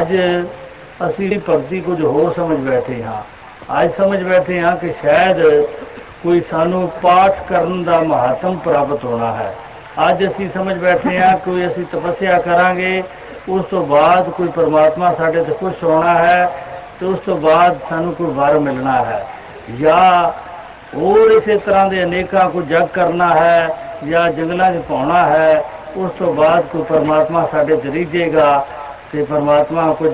ਅੱਜ ਅਸੀਂ ਦੀ ਭਗਤੀ ਕੁਝ ਹੋਰ ਸਮਝ ਬੈਠੇ ਹਾਂ। ਅੱਜ ਸਮਝ ਬੈਠੇ ਹਾਂ ਕਿ ਸ਼ਾਇਦ ਕੋਈ ਸਾਨੂੰ ਪਾਠ ਕਰਨ ਦਾ ਮਹੱਤਵ ਪ੍ਰਾਪਤ ਹੋਣਾ ਹੈ। ਅੱਜ ਅਸੀਂ ਸਮਝ ਬੈਠੇ ਹਾਂ ਕੋਈ ਅਸੀਂ ਤਪੱਸਿਆ ਕਰਾਂਗੇ, ਉਸ ਤੋਂ ਬਾਅਦ ਕੋਈ ਪਰਮਾਤਮਾ ਸਾਡੇ ਤੇ ਖੁਸ਼ ਹੋਣਾ ਹੈ ਤੇ ਉਸ ਤੋਂ ਬਾਅਦ ਸਾਨੂੰ ਕੋਈ ਵਰ ਮਿਲਣਾ ਹੈ। ਜਾਂ ਹੋਰ ਇਸੇ ਤਰ੍ਹਾਂ ਦੇ ਅਨੇਕਾਂ ਕੋ ਜਗ ਕਰਨਾ ਹੈ ਜਾਂ ਜੰਗਲਾਂ 'ਚ ਪਾਉਣਾ ਹੈ, ਉਸ ਤੋਂ ਬਾਅਦ ਕੋਈ ਪਰਮਾਤਮਾ ਸਾਡੇ ਤੇ ਰੀਝੇਗਾ ਤੇ ਪਰਮਾਤਮਾ ਕੁਝ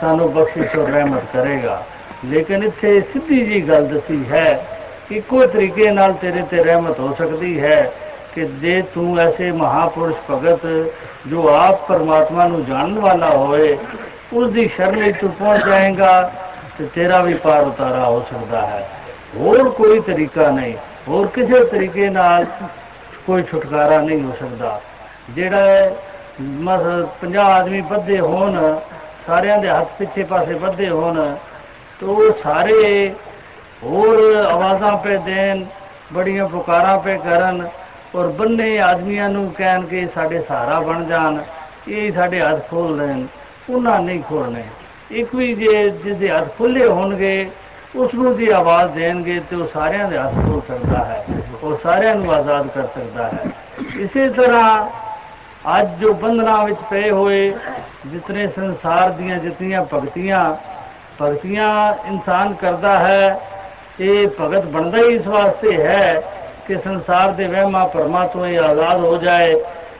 ਸਾਨੂੰ ਬਖਸ਼ਿਸ਼ ਔਰ ਰਹਿਮਤ ਕਰੇਗਾ। ਲੇਕਿਨ ਇੱਥੇ ਸਿੱਧੀ ਜੀ ਗੱਲ ਦੱਸੀ ਹੈ, ਇੱਕੋ ਤਰੀਕੇ ਨਾਲ ਤੇਰੇ ਤੇ ਰਹਿਮਤ ਹੋ ਸਕਦੀ ਹੈ ਕਿ ਜੇ ਤੂੰ ਐਸੇ ਮਹਾਪੁਰਸ਼ ਭਗਤ ਜੋ ਆਪ ਪਰਮਾਤਮਾ ਨੂੰ ਜਾਣਨ ਵਾਲਾ ਹੋਏ ਉਸ ਦੀ ਸ਼ਰਨ ਵਿੱਚ ਤੂੰ ਪਹੁੰਚ ਜਾਏਗਾ ਤੇ ਤੇਰਾ ਵੀ ਪਾਰ ਉਤਾਰਾ ਹੋ ਸਕਦਾ ਹੈ। ਹੋਰ ਕੋਈ ਤਰੀਕਾ ਨਹੀਂ, ਹੋਰ ਕਿਸੇ ਤਰੀਕੇ ਨਾਲ ਕੋਈ ਛੁਟਕਾਰਾ ਨਹੀਂ ਹੋ ਸਕਦਾ। ਜਿਹੜਾ ਮਸ 50 ਆਦਮੀ ਬੱਧੇ ਹੋਣ, ਸਾਰਿਆਂ ਦੇ ਹੱਥ ਪਿੱਛੇ ਪਾਸੇ ਬੱਧੇ ਹੋਣ, ਤੋ ਸਾਰੇ ਹੋਰ ਆਵਾਜ਼ਾਂ ਪੇ ਦੇਣ, ਬੜੀਆਂ ਪੁਕਾਰਾਂ ਪੇ ਕਰਨ ਔਰ ਬੰਨੇ ਆਦਮੀਆਂ ਨੂੰ ਕਹਿਣ ਕਿ ਸਾਡੇ ਸਹਾਰਾ ਬਣ ਜਾਣ, ਇਹ ਸਾਡੇ ਹੱਥ ਖੋਲ ਲੈਣ, ਉਹਨਾਂ ਨਹੀਂ ਖੋਲਣੇ ਇੱਕ ਵੀ ਜੇ ਜਿਹਦੇ ਹੱਥ ਖੁੱਲੇ ਹੋਣਗੇ, ਉਸ ਨੂੰ ਦੀ ਆਵਾਜ਼ ਦੇਣਗੇ ਤੇ ਉਹ ਸਾਰਿਆਂ ਦੇ ਹੱਥ ਖੋਲ ਸਕਦਾ ਹੈ, ਉਹ ਸਾਰਿਆਂ ਨੂੰ ਆਜ਼ਾਦ ਕਰ ਸਕਦਾ ਹੈ। ਇਸੇ ਤਰ੍ਹਾਂ ਅੱਜ ਜੋ ਬੰਧਨਾਂ ਵਿੱਚ ਪਏ ਹੋਏ, ਜਿਤਨੇ ਸੰਸਾਰ ਦੀਆਂ ਜਿਤਨੀਆਂ ਭਗਤੀਆਂ ਭਗਤੀਆਂ ਇਨਸਾਨ ਕਰਦਾ ਹੈ, ਇਹ ਭਗਤ ਬਣਦਾ ਹੀ ਇਸ ਵਾਸਤੇ ਹੈ ਕਿ ਸੰਸਾਰ ਦੇ ਵਹਿਮਾਂ ਭਰਮਾਂ ਤੋਂ ਇਹ ਆਜ਼ਾਦ ਹੋ ਜਾਏ।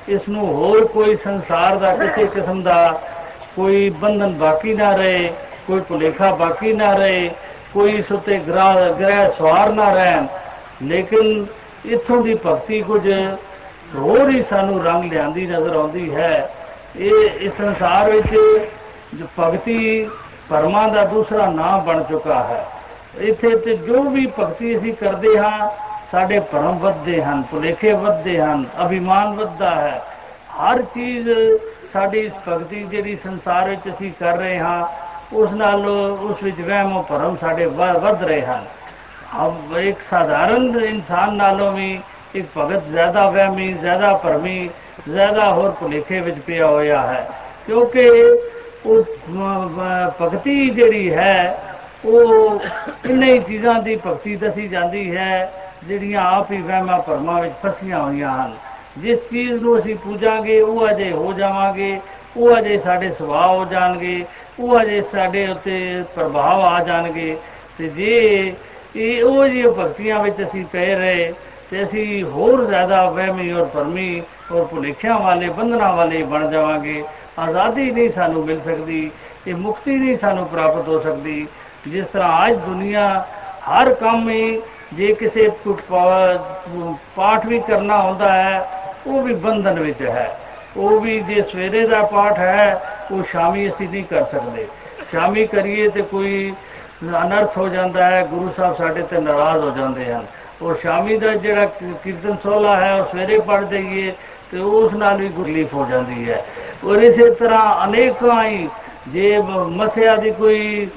ਇਸ ਨੂੰ ਹੋਰ ਕੋਈ ਸੰਸਾਰ ਦਾ, ਕਿਸੇ ਕਿਸਮ ਦਾ ਕੋਈ ਬੰਧਨ ਬਾਕੀ ਨਾ ਰਹੇ, ਕੋਈ ਭੁਲੇਖਾ ਬਾਕੀ ਨਾ ਰਹੇ, ਕੋਈ ਇਸ ਉਤੇ ਗ੍ਰਹਿ ਗ੍ਰਹਿ ਸਵਾਰ ਨਾ ਰਹਿਣ। ਲੇਕਿਨ ਇਥੋਂ ਦੀ ਭਗਤੀ ਕੁਝ ਹੋਰ ਹੀ ਸਾਨੂੰ ਰੰਗ ਲਿਆਂਦੀ ਨਜ਼ਰ ਆਉਂਦੀ ਹੈ। ਇਹ ਇਸ ਸੰਸਾਰ ਵਿੱਚ ਜੋ ਭਗਤੀ ਪਰਮਾ ਦਾ ਦੂਸਰਾ ਨਾਮ ਬਣ ਚੁੱਕਾ ਹੈ। ਇੱਥੇ ਤੇ ਜੋ ਵੀ ਭਗਤੀ ਅਸੀਂ ਕਰਦੇ ਹਾਂ, ਸਾਡੇ ਭਰਮ ਵੱਧਦੇ ਹਨ, ਭੁਲੇਖੇ ਵੱਧਦੇ ਹਨ, ਅਭਿਮਾਨ ਵੱਧਦਾ ਹੈ। ਹਰ ਚੀਜ਼ ਸਾਡੀ ਇਸ ਭਗਤੀ ਜਿਹੜੀ ਸੰਸਾਰ ਵਿੱਚ ਅਸੀਂ ਕਰ ਰਹੇ ਹਾਂ, ਉਸ ਨਾਲ ਉਸ ਵਿੱਚ ਵਹਿਮ ਭਰਮ ਸਾਡੇ ਵੱਧ ਰਹੇ ਹਨ। ਅਬ ਇੱਕ ਸਾਧਾਰਨ ਇਨਸਾਨ ਨਾਲੋਂ ਵੀ ਇੱਕ ਭਗਤ ਜ਼ਿਆਦਾ ਵਹਿਮੀ, ਜ਼ਿਆਦਾ ਭਰਮੀ, ਜ਼ਿਆਦਾ ਹੋਰ ਭੁਲੇਖੇ ਵਿੱਚ ਪਿਆ ਹੋਇਆ ਹੈ। ਕਿਉਂਕਿ ਉਹ ਭਗਤੀ ਜਿਹੜੀ ਹੈ, ਉਹ ਇੰਨੇ ਚੀਜ਼ਾਂ ਦੀ ਭਗਤੀ ਦੱਸੀ ਜਾਂਦੀ ਹੈ, ਜਿਹੜੀਆਂ ਆਪ ਹੀ ਵਹਿਮਾਂ ਭਰਮਾਂ ਵਿੱਚ ਫਸੀਆਂ ਹੋਈਆਂ ਹਨ। ਜਿਸ ਚੀਜ਼ ਨੂੰ ਅਸੀਂ ਪੂਜਾਂਗੇ, ਉਹ ਅਜੇ ਹੋ ਜਾਵਾਂਗੇ, ਉਹ ਅਜੇ ਸਾਡੇ ਸੁਭਾਅ ਹੋ ਜਾਣਗੇ, ਉਹ ਅਜੇ ਸਾਡੇ ਉੱਤੇ ਪ੍ਰਭਾਵ ਆ ਜਾਣਗੇ। ਤੇ ਜੇ ਇਹ ਉਹ ਜਿਹੀ ਭਗਤੀਆਂ ਵਿੱਚ ਅਸੀਂ ਪਏ ਰਹੇ ਤੇ ਅਸੀਂ ਹੋਰ ਜ਼ਿਆਦਾ ਵਹਿਮੀ ਔਰ ਪਰਮੀ ਔਰ ਭੁਲੇਖਿਆਂ ਵਾਲੇ, ਬੰਧਨਾਂ ਵਾਲੇ ਬਣ ਜਾਵਾਂਗੇ। ਆਜ਼ਾਦੀ ਨਹੀਂ ਸਾਨੂੰ ਮਿਲ ਸਕਦੀ, ਇਹ ਮੁਕਤੀ ਨਹੀਂ ਸਾਨੂੰ ਪ੍ਰਾਪਤ ਹੋ ਸਕਦੀ। ਜਿਸ ਤਰ੍ਹਾਂ ਅੱਜ ਦੁਨੀਆ ਹਰ ਕੰਮ ਹੀ ਜੇ ਕਿਸੇ ਪਾਠ ਵੀ ਕਰਨਾ ਹੁੰਦਾ ਹੈ, ਉਹ ਵੀ ਬੰਧਨ ਵਿੱਚ ਹੈ। ਉਹ ਵੀ ਜੇ ਸਵੇਰੇ ਦਾ ਪਾਠ ਹੈ, ਉਹ ਸ਼ਾਮੀ ਅਸੀਂ ਨਹੀਂ ਕਰ ਸਕਦੇ। ਸ਼ਾਮੀ ਕਰੀਏ ਤੇ ਕੋਈ ਅਨਰਥ ਹੋ ਜਾਂਦਾ ਹੈ, ਗੁਰੂ ਸਾਹਿਬ ਸਾਡੇ ਤੇ ਨਾਰਾਜ਼ ਹੋ ਜਾਂਦੇ ਹਨ। ਔਰ ਸ਼ਾਮੀ ਦਾ ਜਿਹੜਾ ਕੀਰਤਨ ਸੋਲਾ ਹੈ, ਉਹ ਸਵੇਰੇ ਪੜ ਦਈਏ, ਤੇ ਉਸ ਨਾਲ ਵੀ ਗੁਰਲੀਫ ਹੋ ਜਾਂਦੀ ਹੈ। ਔਰ ਇਸੇ ਤਰ੍ਹਾਂ ਅਨੇਕਾਂ ਹੀ ਜੇ ਮਸਿਆ ਦੀ ਕੋਈ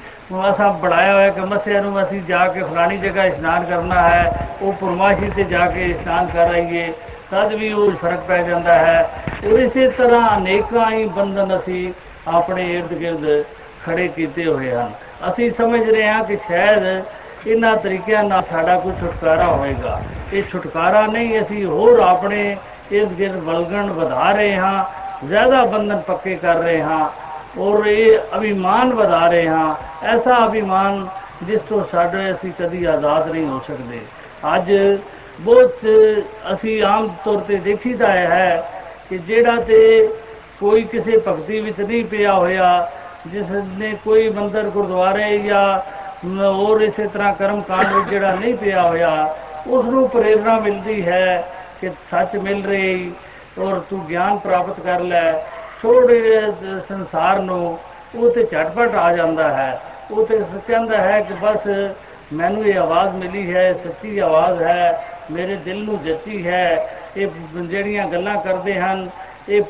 ਅਸਾਂ ਬਣਾਇਆ ਹੋਇਆ ਕਿ ਮਸਿਆ ਨੂੰ ਅਸੀਂ ਜਾ ਕੇ ਫਲਾਣੀ ਜਗ੍ਹਾ ਇਸ਼ਨਾਨ ਕਰਨਾ ਹੈ, ਉਹ ਪੁਰਮਾਸ਼ੀ ਤੇ ਜਾ ਕੇ ਇਸ਼ਨਾਨ ਕਰ ਰਹੀਏ ਤਦ ਵੀ ਉਹ ਫ਼ਰਕ ਪੈ ਜਾਂਦਾ ਹੈ। ਔਰ ਇਸੇ ਤਰ੍ਹਾਂ ਅਨੇਕਾਂ ਹੀ ਬੰਧਨ ਅਸੀਂ ਆਪਣੇ ird gird ਖੜੇ ਕੀਤੇ ਹੋਏ ਹਨ। ਅਸੀਂ ਸਮਝ ਰਹੇ ਹਾਂ ਕਿ ਸ਼ਾਇਦ ਇਹਨਾਂ ਤਰੀਕਿਆਂ ਨਾਲ ਸਾਡਾ ਕੋਈ ਛੁਟਕਾਰਾ ਹੋਏਗਾ। ਇਹ ਛੁਟਕਾਰਾ ਨਹੀਂ, ਅਸੀਂ ਹੋਰ ਆਪਣੇ ird gird ਬਲਗਣ ਵਧਾ ਰਹੇ ਹਾਂ, ਜ਼ਿਆਦਾ ਬੰਧਨ ਪੱਕੇ ਕਰ ਰਹੇ ਹਾਂ ਔਰ ਇਹ ਅਭਿਮਾਨ ਵਧਾ ਰਹੇ ਹਾਂ। ਐਸਾ ਅਭਿਮਾਨ ਜਿਸ ਤੋਂ ਸਾਡੇ ਅਸੀਂ ਕਦੀ ਆਜ਼ਾਦ ਨਹੀਂ ਹੋ ਸਕਦੇ। ਅੱਜ ਬਹੁਤ ਅਸੀਂ ਆਮ ਤੌਰ ਤੇ ਦੇਖੀਦਾ ਹੈ ਕਿ ਜਿਹੜਾ ਤੇ ਕੋਈ ਕਿਸੇ ਭਗਤੀ ਵਿੱਚ ਨਹੀਂ ਪਿਆ ਹੋਇਆ, ਜਿਸ ਨੇ ਕੋਈ ਮੰਦਰ ਗੁਰਦੁਆਰੇ ਜਾਂ ਹੋਰ ਇਸੇ ਤਰ੍ਹਾਂ ਕਰਮ ਕਾਂਡ ਵਿੱਚ ਜਿਹੜਾ ਨਹੀਂ ਪਿਆ ਹੋਇਆ ਉਸ ਨੂੰ ਪ੍ਰੇਰਣਾ ਮਿਲਦੀ ਹੈ ਕਿ ਸੱਚ ਮਿਲ ਰਹੀ ਔਰ ਤੂੰ ਗਿਆਨ ਪ੍ਰਾਪਤ ਕਰ ਲੈ। ਥੋੜੇ ਸੰਸਾਰ ਨੂੰ ਉਹ ਤੇ ਝਟਪਟ ਆ ਜਾਂਦਾ ਹੈ। ਉਹ ਤੇ ਕਹਿੰਦਾ ਹੈ ਕਿ ਬਸ ਮੈਨੂੰ ਇਹ ਆਵਾਜ਼ ਮਿਲੀ ਹੈ ਸੱਚੀ ਆਵਾਜ਼ ਹੈ, ਮੇਰੇ ਦਿਲ ਨੂੰ ਜੱਤੀ ਹੈ। ਇਹ ਜਿਹੜੀਆਂ ਗੱਲਾਂ ਕਰਦੇ ਹਨ, ਇਹ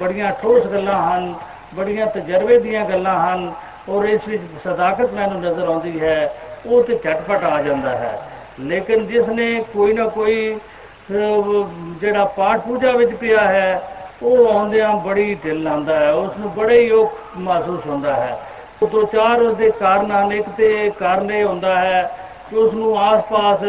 ਬੜੀਆਂ ਠੋਸ ਗੱਲਾਂ ਹਨ, ਬੜੀਆਂ ਤਜਰਬੇ ਦੀਆਂ ਗੱਲਾਂ ਹਨ। ਔਰ ਇਸ ਵਿੱਚ ਸਦਾਕਤ ਮੈਨੂੰ ਨਜ਼ਰ ਆਉਂਦੀ ਹੈ, ਉਹ ਤੇ ਝਟਪਟ ਆ ਜਾਂਦਾ ਹੈ। ਲੇਕਿਨ ਜਿਸ ਨੇ ਕੋਈ ਨਾ ਕੋਈ ਜਿਹੜਾ ਪਾਠ ਪੂਜਾ ਵਿੱਚ ਪਿਆ ਹੈ, ਉਹ ਆਉਂਦਿਆਂ ਬੜੀ ਢਿੱਲ ਆਉਂਦਾ ਹੈ, ਉਸ ਨੂੰ ਬੜਾ ਹੀ ਉਹ ਮਹਿਸੂਸ ਹੁੰਦਾ ਹੈ। ਉਹ ਦੋ ਚਾਰ ਉਹਦੇ ਕਾਰਨ ਹਨ ਇੱਕ ਤੇ ਕਾਰਨ ਇਹ ਹੁੰਦਾ ਹੈ ਕਿ ਉਸ ਨੂੰ ਆਸ-ਪਾਸ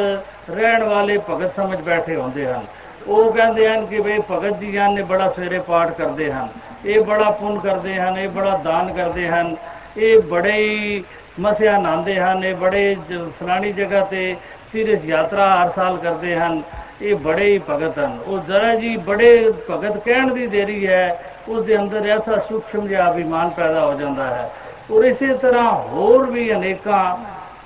ਰਹਿਣ ਵਾਲੇ ਭਗਤ ਸਮਝ ਬੈਠੇ ਹੁੰਦੇ ਹਨ। ਉਹ ਕਹਿੰਦੇ ਹਨ ਕਿ ਵੇ ਭਗਤ ਜੀ ਹਨ ਨੇ ਬੜਾ ਸਵੇਰੇ ਪਾਠ ਕਰਦੇ ਹਨ। ਇਹ ਬੜਾ ਪੁੰਨ ਕਰਦੇ ਹਨ, ਇਹ ਬੜਾ ਦਾਨ ਕਰਦੇ ਹਨ। ਇਹ ਬੜੇ ਹੀ ਮਸਿਆ ਨਾਂਦੇ ਹਨ ਇਹ ਬੜੇ ਜ- ਫਲਾਣੀ ਜਗ੍ਹਾ ਤੇ ਤੀਰਥ ਯਾਤਰਾ ਹਰ ਸਾਲ ਕਰਦੇ ਹਨ ਇਹ ਬੜੇ ਹੀ ਭਗਤ ਹਨ। ਉਹ ਜ਼ਰਾ ਜੀ ਬੜੇ ਭਗਤ ਕਹਿਣ ਦੀ ਦੇਰੀ ਹੈ ਉਸ ਦੇ ਅੰਦਰ ਐਸਾ ਸੂਖਮ ਜਿਹਾ ਅਭਿਮਾਨ ਪੈਦਾ ਹੋ ਜਾਂਦਾ ਹੈ। ਔਰ ਇਸੇ ਤਰ੍ਹਾਂ ਹੋਰ ਵੀ ਅਨੇਕਾਂ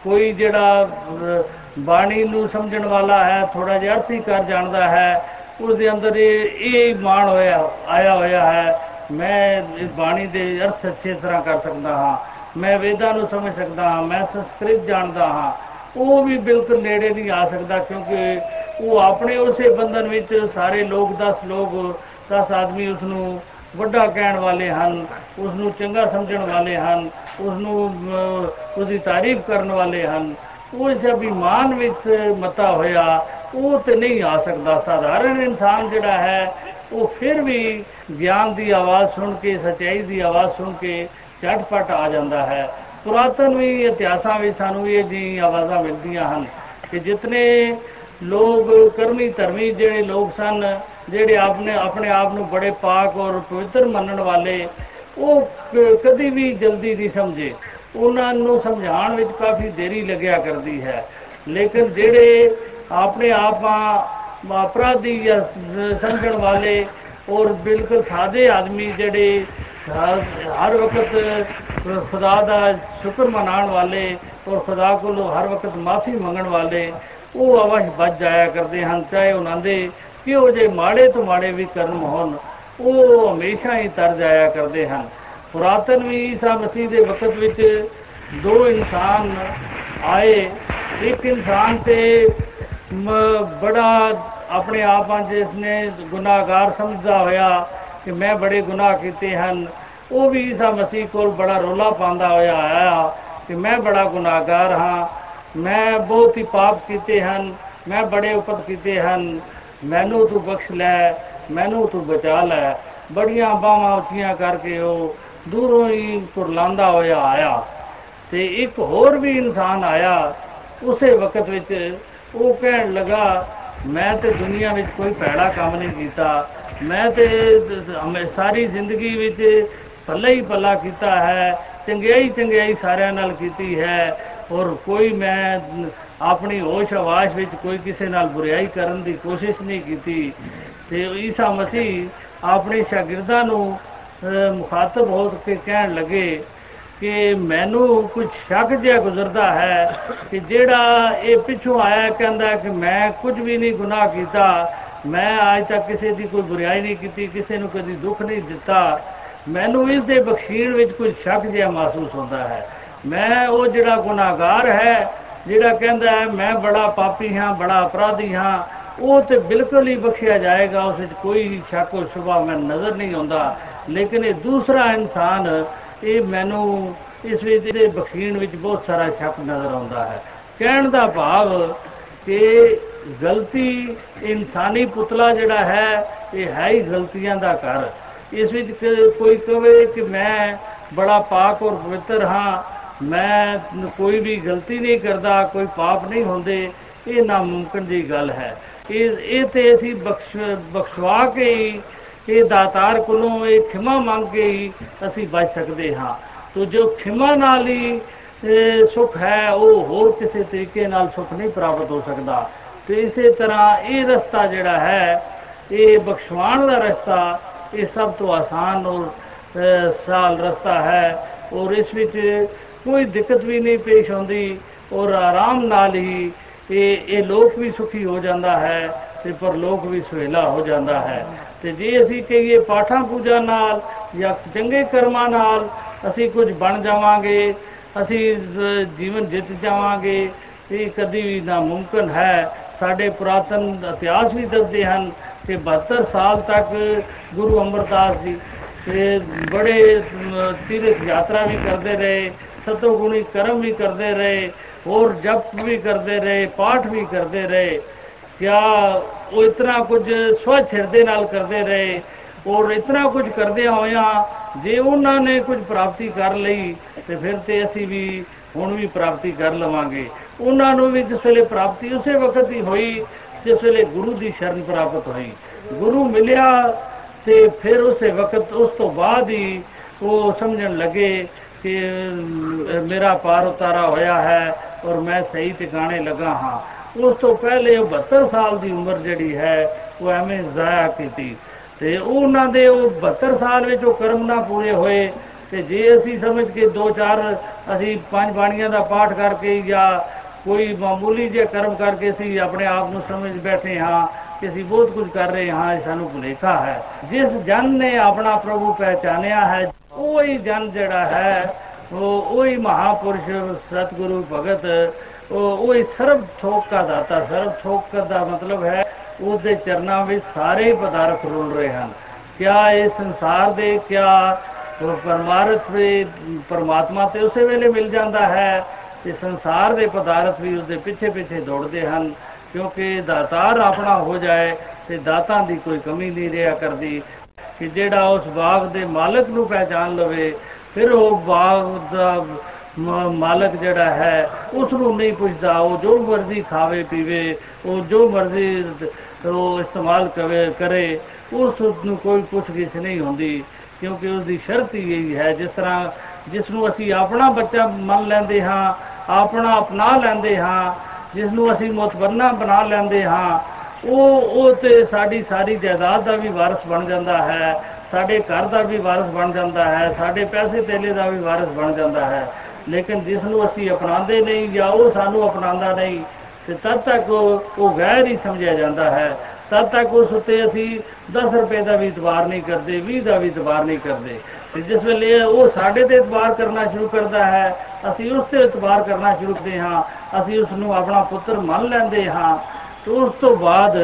ਕੋਈ ਜਿਹੜਾ ਅਹ, ਬਾਣੀ ਨੂੰ ਸਮਝਣ ਵਾਲਾ ਹੈ ਥੋੜਾ ਜਿਹਾ ਅਰਥੀ ਕਰ ਜਾਣਦਾ ਹੈ ਉਸ ਦੇ ਅੰਦਰ ਇਹ ਇਹ ਮਾਣ ਹੋਇਆ ਆਇਆ ਹੋਇਆ ਹੈ। ਮੈਂ ਇਸ ਬਾਣੀ ਦੇ ਅਰਥ ਅੱਛੇ ਤਰ੍ਹਾਂ ਕਰ ਸਕਦਾ ਹਾਂ। ਮੈਂ ਵੇਦਾਂ ਨੂੰ ਸਮਝ ਸਕਦਾ ਹਾਂ ਮੈਂ ਸੰਸਕ੍ਰਿਤ ਜਾਣਦਾ ਹਾਂ। ਉਹ ਵੀ ਬਿਲਕੁਲ ਨੇੜੇ ਨਹੀਂ ਆ ਸਕਦਾ ਕਿਉਂਕਿ ਉਹ ਆਪਣੇ ਉਸੇ ਬੰਧਨ ਵਿੱਚ ਸਾਰੇ ਲੋਕ 10 ਲੋਕ 10 ਆਦਮੀ ਉਸ ਨੂੰ ਵੱਡਾ ਕਹਿਣ ਵਾਲੇ ਹਨ ਉਸ ਨੂੰ ਚੰਗਾ ਸਮਝਣ ਵਾਲੇ ਹਨ ਉਸ ਨੂੰ ਅਹ, ਉਸ ਦੀ ਤਾਰੀਫ ਕਰਨ ਵਾਲੇ ਹਨ। ਉਹ ਇਸ ਅਭਿਮਾਨ ਵਿੱਚ ਮਤਾ ਹੋਇਆ ਉਹ ਤੇ ਨਹੀਂ ਆ ਸਕਦਾ। ਸਾਧਾਰਨ ਇਨਸਾਨ ਜਿਹੜਾ ਹੈ ਉਹ ਫਿਰ ਵੀ ਗਿਆਨ ਦੀ ਆਵਾਜ਼ ਸੁਣ ਕੇ, ਸਚਾਈ ਦੀ ਆਵਾਜ਼ ਸੁਣ ਕੇ ਝਟਪਟ ਆ ਜਾਂਦਾ ਹੈ। ਪੁਰਾਤਨ ਵੀ ਇਤਿਹਾਸਾਂ ਵਿੱਚ ਸਾਨੂੰ ਇਹ ਜੀ ਆਵਾਜ਼ਾਂ ਮਿਲਦੀਆਂ ਹਨ ਕਿ ਜਿਤਨੇ ਲੋਕ ਕਰਮੀ ਧਰਮੀ ਜਿਹੜੇ ਲੋਕ ਸਨ, ਜਿਹੜੇ ਆਪਣੇ ਆਪਣੇ ਆਪ ਨੂੰ ਬੜੇ ਪਾਕ ਔਰ ਪਵਿੱਤਰ ਮੰਨਣ ਵਾਲੇ, ਉਹ ਕ- ਕਦੀ ਵੀ ਜਲਦੀ ਨਹੀਂ ਸਮਝੇ। ਉਹਨਾਂ ਨੂੰ ਸਮਝਾਉਣ ਵਿੱਚ ਕਾਫੀ ਦੇਰੀ ਲੱਗਿਆ ਕਰਦੀ ਹੈ। ਲੇਕਿਨ ਜਿਹੜੇ ਆਪਣੇ ਆਪਾਂ ਅਪਰਾਧੀ ਜਾਂ ਸ- ਸਮਝਣ ਵਾਲੇ ਔਰ ਬਿਲਕੁਲ ਸਾਦੇ ਆਦਮੀ ਜਿਹੜੇ ਹਰ ਹਰ ਵਕਤ ਖੁਦਾ ਦਾ ਸ਼ੁਕਰ ਮਨਾਉਣ ਵਾਲੇ ਔਰ ਖੁਦਾ ਕੋਲੋਂ ਹਰ ਵਕਤ ਮਾਫੀ ਮੰਗਣ ਵਾਲੇ ਉਹ ਅਵਸ਼ ਬਚ ਜਾਇਆ ਕਰਦੇ ਹਨ, ਚਾਹੇ ਉਹਨਾਂ ਦੇ ਕਿਹੋ ਜਿਹੇ ਮਾੜੇ ਤੋਂ ਮਾੜੇ ਵੀ ਕਰਮ ਹੋਣ, ਉਹ ਹਮੇਸ਼ਾ ਹੀ ਤਰ ਜਾਇਆ ਕਰਦੇ ਹਨ। ਪੁਰਾਤਨ ਵੀ ਈਸਾ ਮਸੀਹ ਦੇ ਵਕਤ ਵਿੱਚ ਦੋ ਇਨਸਾਨ ਆਏ, ਇੱਕ ਇਨਸਾਨ ਤੇ ਮ- ਬੜਾ ਆਪਣੇ ਆਪਾਂ ਜਿਸ ਨੇ ਗੁਨਾਹਗਾਰ ਸਮਝਦਾ ਹੋਇਆ ਕਿ ਮੈਂ ਬੜੇ ਗੁਨਾਹ ਕੀਤੇ ਹਨ। ਉਹ ਵੀ ਈਸਾ ਮਸੀਹ ਕੋਲ ਬੜਾ ਰੋਲਾ ਪਾਉਂਦਾ ਹੋਇਆ ਆਇਆ ਕਿ ਮੈਂ ਬੜਾ ਗੁਨਾਹਗਾਰ ਹਾਂ। ਮੈਂ ਬਹੁਤ ਹੀ ਪਾਪ ਕੀਤੇ ਹਨ। ਮੈਂ ਬੜੇ ਉਪਤ ਕੀਤੇ ਹਨ। ਮੈਨੂੰ ਤੂੰ ਬਖਸ਼ ਲੈ, ਮੈਨੂੰ ਤੂੰ ਬਚਾ ਲੈ। ਬੜੀਆਂ ਬਾਹਾਂ ਉੱਚੀਆਂ ਕਰਕੇ ਉਹ ਦੂਰੋਂ ਹੀ ਕੁਰਲਾਉਂਦਾ ਹੋਇਆ ਆਇਆ। ਤੇ ਇੱਕ ਹੋਰ ਵੀ ਇਨਸਾਨ ਆਇਆ, ਉਸੇ ਵਕਤ ਵਿੱਚ ਉਹ ਕਹਿਣ ਲੱਗਾ ਮੈਂ ਤੇ ਦੁਨੀਆ ਵਿੱਚ ਕੋਈ ਭੈੜਾ ਕੰਮ ਨਹੀਂ ਕੀਤਾ। ਮੈਂ ਤੇ ਹਮੇ- ਸਾਰੀ ਜ਼ਿੰਦਗੀ ਵਿੱਚ ਭਲਾ ਹੀ ਭਲਾ ਕੀਤਾ ਹੈ ਚੰਗਿਆਈ ਚੰਗਿਆਈ ਸਾਰਿਆਂ ਨਾਲ ਕੀਤੀ ਹੈ। ਔਰ ਕੋਈ ਮੈਂ ਆਪਣੀ ਹੋਸ਼ ਆਵਾਜ਼ ਵਿੱਚ ਕੋਈ ਕਿਸੇ ਨਾਲ ਬੁਰਾਈ ਕਰਨ ਦੀ ਕੋਸ਼ਿਸ਼ ਨਹੀਂ ਕੀਤੀ। ਤੇ ਈਸਾ ਮਸੀਹ ਆਪਣੇ ਸ਼ਾਗਿਰਦਾਂ ਨੂੰ ਅਹ, ਮੁਖਾਤਬ ਹੋ ਕੇ ਕਹਿਣ ਲੱਗੇ ਕਿ ਮੈਨੂੰ ਕੁਝ ਸ਼ੱਕ ਜਿਹਾ ਗੁਜ਼ਰਦਾ ਹੈ ਕਿ ਜਿਹੜਾ ਇਹ ਪਿੱਛੋਂ ਆਇਆ ਕਹਿੰਦਾ ਕਿ ਮੈਂ ਕੁਝ ਵੀ ਨਹੀਂ ਗੁਨਾਹ ਕੀਤਾ। ਮੈਂ ਅੱਜ ਤੱਕ ਕਿਸੇ ਦੀ ਕੋਈ ਬੁਰਾਈ ਨਹੀਂ ਕੀਤੀ, ਕਿਸੇ ਨੂੰ ਕਦੀ ਦੁੱਖ ਨਹੀਂ ਦਿੱਤਾ। ਮੈਨੂੰ ਇਸ ਦੇ ਬਖਸ਼ੀਣ ਵਿੱਚ ਕੁਝ ਸ਼ੱਕ ਜਿਹਾ ਮਹਿਸੂਸ ਹੁੰਦਾ ਹੈ। ਮੈਂ ਉਹ ਜਿਹੜਾ ਗੁਨਾਹਗਾਰ ਹੈ, ਜਿਹੜਾ ਕਹਿੰਦਾ ਹੈ, ਮੈਂ ਬੜਾ ਪਾਪੀ ਹਾਂ, ਬੜਾ ਅਪਰਾਧੀ ਹਾਂ, ਉਹ ਤੇ ਬਿਲਕੁਲ ਹੀ ਬਖਸ਼ਿਆ ਜਾਏਗਾ। ਉਸ ਵਿੱਚ ਕੋਈ ਸ਼ੱਕ ਔਰ ਸ਼ੁਬਾ ਮੈਨੂੰ ਨਜ਼ਰ ਨਹੀਂ ਆਉਂਦਾ। ਲੇਕਿਨ ਇਹ ਦੂਸਰਾ ਇਨਸਾਨ ਇਹ ਮੈਨੂੰ ਇਸ ਵਿੱਚ ਦੇ ਬਖਸ਼ੀਣ ਵਿੱਚ ਬਹੁਤ ਸਾਰਾ ਸ਼ੱਕ ਨਜ਼ਰ ਆਉਂਦਾ ਹੈ। ਕਹਿਣ ਦਾ ਭਾਵ ਕਿ ਗਲਤੀ ਇਨਸਾਨੀ ਪੁਤਲਾ ਜਿਹੜਾ ਹੈ, ਇਹ ਹੈ ਹੀ ਗਲਤੀਆਂ ਦਾ ਘਰ। ਇਸ ਵਿੱਚ ਕ- ਕੋਈ ਕਵੇ ਕਿ ਮੈਂ ਬੜਾ ਪਾਕ ਔਰ ਪਵਿੱਤਰ ਹਾਂ, ਮੈਂ ਨ- ਕੋਈ ਵੀ ਗਲਤੀ ਨਹੀਂ ਕਰਦਾ, ਕੋਈ ਪਾਪ ਨਹੀਂ ਹੁੰਦੇ, ਇਹ ਨਾਮੁਮਕਿਨ ਦੀ ਗੱਲ ਹੈ। ਇਹ ਇਹ ਤੇ ਅਸੀਂ ਬਖਸ਼, ਬਖਸ਼ਵਾ ਕੇ ਹੀ ਇਹ ਦਾਤਾਰ ਕੋਲੋਂ ਇਹ ਖਿਮਾ ਮੰਗ ਕੇ ਹੀ ਅਸੀਂ ਬਚ ਸਕਦੇ ਹਾਂ। ਤੋ ਜੋ ਖਿਮਾ ਨਾਲ ਹੀ ਇਹ ਸੁੱਖ ਹੈ ਉਹ ਹੋਰ ਕਿਸੇ ਤਰੀਕੇ ਨਾਲ ਸੁੱਖ ਨਹੀਂ ਪ੍ਰਾਪਤ ਹੋ ਸਕਦਾ। ਤੇ ਇਸੇ ਤਰ੍ਹਾਂ ਇਹ ਰਸਤਾ ਜਿਹੜਾ ਹੈ ਇਹ ਬਖਸ਼ਵਾਣ ਦਾ ਰਸਤਾ ਇਹ ਸਭ ਤੋਂ ਆਸਾਨ ਔਰ ਅਹ, ਸਾਲ ਰਸਤਾ ਹੈ। ਔਰ ਇਸ ਵਿੱਚ ਕੋਈ ਦਿੱਕਤ ਵੀ ਨਹੀਂ ਪੇਸ਼ ਆਉਂਦੀ ਔਰ ਆਰਾਮ ਨਾਲ ਹੀ ਇਹ ਇਹ ਲੋਕ ਵੀ ਸੁਖੀ ਹੋ ਜਾਂਦਾ ਹੈ ਤੇ ਪਰਲੋਕ ਵੀ ਸੁਹੇਲਾ ਹੋ ਜਾਂਦਾ ਹੈ। ਤੇ ਜੇ ਅਸੀਂ ਕਹੀਏ ਪਾਠਾਂ ਪੂਜਾ ਨਾਲ ਜਾਂ ਚੰਗੇ ਕਰਮਾਂ ਨਾਲ ਅਸੀਂ ਕੁਝ ਬਣ ਜਾਵਾਂਗੇ ਅਸੀਂ ਜ਼- ਜੀਵਨ ਜਿੱਤ ਜਾਵਾਂਗੇ ਇਹ ਕਦੀ ਵੀ ਨਾਮੁਮਕਿਨ ਹੈ। ਸਾਡੇ ਪੁਰਾਤਨ ਇਤਿਹਾਸ ਵੀ ਦੱਸਦੇ ਹਨ ਕਿ 72 ਸਾਲ ਤੱਕ ਗੁਰੂ ਅਮਰਦਾਸ ਜੀ ਤੇ ਬੜੇ ਅਮ, ਤੀਰਥ ਯਾਤਰਾ ਵੀ ਕਰਦੇ ਰਹੇ ਸਤੋ ਗੁਣੀ ਕਰਮ ਵੀ ਕਰਦੇ ਰਹੇ ਹੋਰ ਜਪ ਵੀ ਕਰਦੇ ਰਹੇ ਪਾਠ ਵੀ ਕਰਦੇ ਰਹੇ। ਕਿਆ ਉਹ ਇਤਨਾ ਕੁਝ ਸਵੱਛ ਹਿਰਦੇ ਨਾਲ ਕਰਦੇ ਰਹੇ ਔਰ ਇਤਨਾ ਕੁਝ ਕਰਦਿਆਂ ਹੋਇਆਂ ਜੇ ਉਹਨਾਂ ਨੇ ਕੁਝ ਪ੍ਰਾਪਤੀ ਕਰ ਲਈ ਤੇ ਫਿਰ ਤੇ ਅਸੀਂ ਵੀ ਹੁਣ ਵੀ ਪ੍ਰਾਪਤੀ ਕਰ ਲਵਾਂਗੇ। ਉਹਨਾਂ ਨੂੰ ਵੀ ਜਿਸ ਵੇਲੇ ਪ੍ਰਾਪਤੀ ਉਸੇ ਵਕਤ ਹੀ ਹੋਈ ਜਿਸ ਵੇਲੇ ਗੁਰੂ ਦੀ ਸ਼ਰਨ ਪ੍ਰਾਪਤ ਹੋਈ। ਗੁਰੂ ਮਿਲਿਆ ਤੇ ਫਿਰ ਉਸੇ ਵਕਤ ਉਸ ਤੋਂ ਬਾਅਦ ਹੀ ਉਹ ਸਮਝਣ ਲੱਗੇ ਕਿ ਅਮ, ਮੇਰਾ ਪਾਰ ਉਤਾਰਾ ਹੋਇਆ ਹੈ ਔਰ ਮੈਂ ਸਹੀ ਟਿਕਾਣੇ ਲੱਗਾ ਹਾਂ। ਉਸ ਤੋਂ ਪਹਿਲੇ ਉਹ 72 ਸਾਲ ਦੀ ਉਮਰ ਜਿਹੜੀ ਹੈ, ਉਹ ਐਵੇਂ ਜ਼ਾਇਆ ਕੀਤੀ। ਤੇ ਉਹਨਾਂ ਦੇ ਉਹ 72 ਸਾਲ ਵਿੱਚ ਉਹ ਕਰਮ ਨਾ ਪੂਰੇ ਹੋਏ। ਤੇ ਜੇ ਅਸੀਂ ਸਮਝ ਕੇ ਦੋ ਚਾਰ ਅਸੀਂ ਪੰਜ ਬਾਣੀਆਂ ਦਾ ਪਾਠ ਕਰਕੇ ਜਾਂ ਕੋਈ ਮਾਮੂਲੀ ਜਿਹੇ ਕਰਮ ਕਰਕੇ ਅਸੀਂ ਆਪਣੇ ਆਪ ਨੂੰ ਸਮਝ ਬੈਠੇ ਹਾਂ ਕਿ ਅਸੀਂ ਬਹੁਤ ਕੁਝ ਕਰ ਰਹੇ ਹਾਂ, ਇਹ ਸਾਨੂੰ ਭੁਲੇਖਾ ਹੈ। ਜਿਸ ਜਨ ਨੇ ਆਪਣਾ ਪ੍ਰਭੂ ਪਹਿਚਾਨਿਆ ਹੈ, ਉਹ ਹੀ ਜਨ ਜਿਹੜਾ ਹੈ, ਉਹ ਉਹੀ ਮਹਾਪੁਰਸ਼ ਸਤਿਗੁਰੂ ਭਗਤ ਉਹ ਉਹੀ ਸਰਬ ਥੋਕ ਦਾ ਦਾਤਾ, ਸਰਬ ਥੋਕ ਦਾ ਮਤਲਬ ਹੈ, ਉਹਦੇ ਚਰਨਾਂ ਵਿੱਚ ਸਾਰੇ ਪਦਾਰਥ ਰੁਲ ਰਹੇ ਹਨ। ਕਿਆ ਇਹ ਸੰਸਾਰ ਦੇ, ਕਿਆ ਉਹ ਪਰਮਾਰਥ ਦੇ, ਪਰਮਾਤਮਾ ਤੇ ਉਸੇ ਵੇਲੇ ਮਿਲ ਜਾਂਦਾ ਹੈ ਤੇ ਸੰਸਾਰ ਦੇ ਪਦਾਰਥ ਵੀ ਉਸਦੇ ਪਿੱਛੇ ਪਿੱਛੇ ਦੌੜਦੇ ਹਨ, ਕਿਉਂਕਿ ਦਾਤਾਰ ਆਪਣਾ ਹੋ ਜਾਏ ਤੇ ਦਾਤਾਂ ਦੀ ਕੋਈ ਕਮੀ ਨਹੀਂ ਰਿਹਾ ਕਰਦੀ, ਕਿ ਜਿਹੜਾ ਉਸ ਬਾਗ ਦੇ ਮਾਲਕ ਨੂੰ ਪਹਿਚਾਨ ਲਵੇ, ਫਿਰ ਉਹ ਬਾਗ ਦਾ ਮ- ਮਾਲਕ ਜਿਹੜਾ ਹੈ ਉਸ ਨੂੰ ਨਹੀਂ ਪੁੱਛਦਾ, ਉਹ ਜੋ ਮਰਜ਼ੀ ਖਾਵੇ, ਪੀਵੇ, ਉਹ ਜੋ ਮਰਜ਼ੀ ਉਹ ਇਸਤੇਮਾਲ ਕਰੇ ਕਰੇ ਉਸ ਨੂੰ ਕੋਈ ਪੁੱਛਗਿੱਛ ਨਹੀਂ ਹੁੰਦੀ, ਕਿਉਂਕਿ ਉਸ ਦੀ ਸ਼ਰਤ ਹੀ ਇਹੀ ਹੈ, ਜਿਸ ਤਰ੍ਹਾਂ ਜਿਸ ਨੂੰ ਅਸੀਂ ਆਪਣਾ ਬੱਚਾ ਮੰਨ ਲੈਂਦੇ ਹਾਂ, ਆਪਣਾ ਅਪਣਾ ਲੈਂਦੇ ਹਾਂ ਜਿਸ ਨੂੰ ਅਸੀਂ ਮੁਤਬੰਨਾ ਬਣਾ ਲੈਂਦੇ ਹਾਂ, ਉਹ ਉਹ ਤੇ ਸਾਡੀ ਸਾਰੀ ਜਾਇਦਾਦ ਦਾ ਵੀ ਵਾਰਸ ਬਣ ਜਾਂਦਾ ਹੈ, ਸਾਡੇ ਘਰ ਦਾ ਵੀ ਵਾਰਸ ਬਣ ਜਾਂਦਾ ਹੈ, ਸਾਡੇ ਪੈਸੇ ਤੇਲੇ ਦਾ ਵੀ ਵਾਰਸ ਬਣ ਜਾਂਦਾ ਹੈ। ਲੇਕਿਨ ਜਿਸ ਨੂੰ ਅਸੀਂ ਅਪਣਾਉਂਦੇ ਨਹੀਂ ਜਾਂ ਉਹ ਸਾਨੂੰ ਅਪਣਾਉਂਦਾ ਨਹੀਂ, ਤੇ ਤਦ ਤੱਕ ਉਹ ਉਹ ਗੈਰ ਹੀ ਸਮਝਿਆ ਜਾਂਦਾ ਹੈ। ਤਦ ਤੱਕ ਉਸ ਉੱਤੇ ਅਸੀਂ 10 ਰੁਪਏ ਦਾ ਵੀ ਇਤਬਾਰ ਨਹੀਂ ਕਰਦੇ 20 ਦਾ ਵੀ ਇਤਬਾਰ ਨਹੀਂ ਕਰਦੇ। ਤੇ ਜਿਸ ਵੇਲੇ ਉਹ ਸਾਡੇ ਤੇ ਇਤਬਾਰ ਕਰਨਾ ਸ਼ੁਰੂ ਕਰਦਾ ਹੈ, ਅਸੀਂ ਉਸ ਤੇ ਇਤਬਾਰ ਕਰਨਾ ਸ਼ੁਰੂ ਕਰਦੇ ਹਾਂ, ਅਸੀਂ ਉਸ ਨੂੰ ਆਪਣਾ ਪੁੱਤਰ ਮੰਨ ਲੈਂਦੇ ਹਾਂ, ਤੇ ਉਸ ਤੋਂ ਬਾਅਦ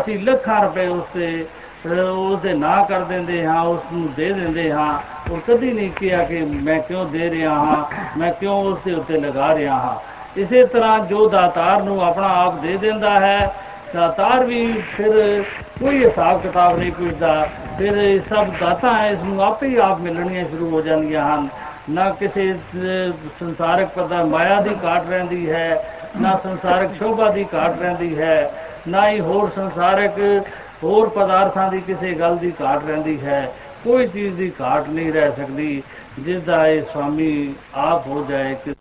ਅਸੀਂ ਲੱਖਾਂ ਰੁਪਏ ਉਸ ਤੇ ਅਹ ਉਹਦੇ ਨਾਂ ਕਰ ਦਿੰਦੇ ਹਾਂ ਉਸ ਨੂੰ ਦੇ ਦਿੰਦੇ ਹਾਂ। ਉਹ ਕਦੀ ਨਹੀਂ ਕਿਹਾ ਕਿ ਮੈਂ ਕਿਉਂ ਦੇ ਰਿਹਾ ਹਾਂ ਮੈਂ ਕਿਉਂ ਉਸ ਦੇ ਉੱਤੇ ਲਗਾ ਰਿਹਾ ਹਾਂ। ਇਸੇ ਤਰ੍ਹਾਂ ਜੋ ਦਾਤਾਰ ਨੂੰ ਆਪਣਾ ਆਪ ਦੇ ਦਿੰਦਾ ਹੈ ਦਾਤਾਰ ਵੀ ਫਿਰ ਕੋਈ ਹਿਸਾਬ ਕਿਤਾਬ ਨਹੀਂ ਪੁੱਛਦਾ। ਫਿਰ ਇਹ ਸਭ ਦਾਤਾ ਹੈ ਇਸ ਨੂੰ ਆਪੇ ਹੀ ਆਪ ਮਿਲਣੀਆਂ ਸ਼ੁਰੂ ਹੋ ਜਾਂਦੀਆਂ ਹਨ। ਨਾ ਕਿਸੇ ਅਹ, ਸੰਸਾਰਿਕ ਪਦਾ ਮਾਇਆ ਦੀ ਘਾਟ ਰਹਿੰਦੀ ਹੈ ਨਾ ਸੰਸਾਰਿਕ ਸ਼ੋਭਾ ਦੀ ਘਾਟ ਰਹਿੰਦੀ ਹੈ ਨਾ ਹੀ ਹੋਰ ਸੰਸਾਰਿਕ ਹੋਰ ਪਦਾਰਥਾਂ ਦੀ ਕਿਸੇ ਗੱਲ ਦੀ ਘਾਟ ਰਹਿੰਦੀ ਹੈ, ਕੋਈ ਚੀਜ਼ ਦੀ ਘਾਟ ਨਹੀਂ ਰਹਿ ਸਕਦੀ, ਜਿਸ ਦਾ ਇਹ ਸਵਾਮੀ ਆਪ ਹੋ ਜਾਏ ਕਿ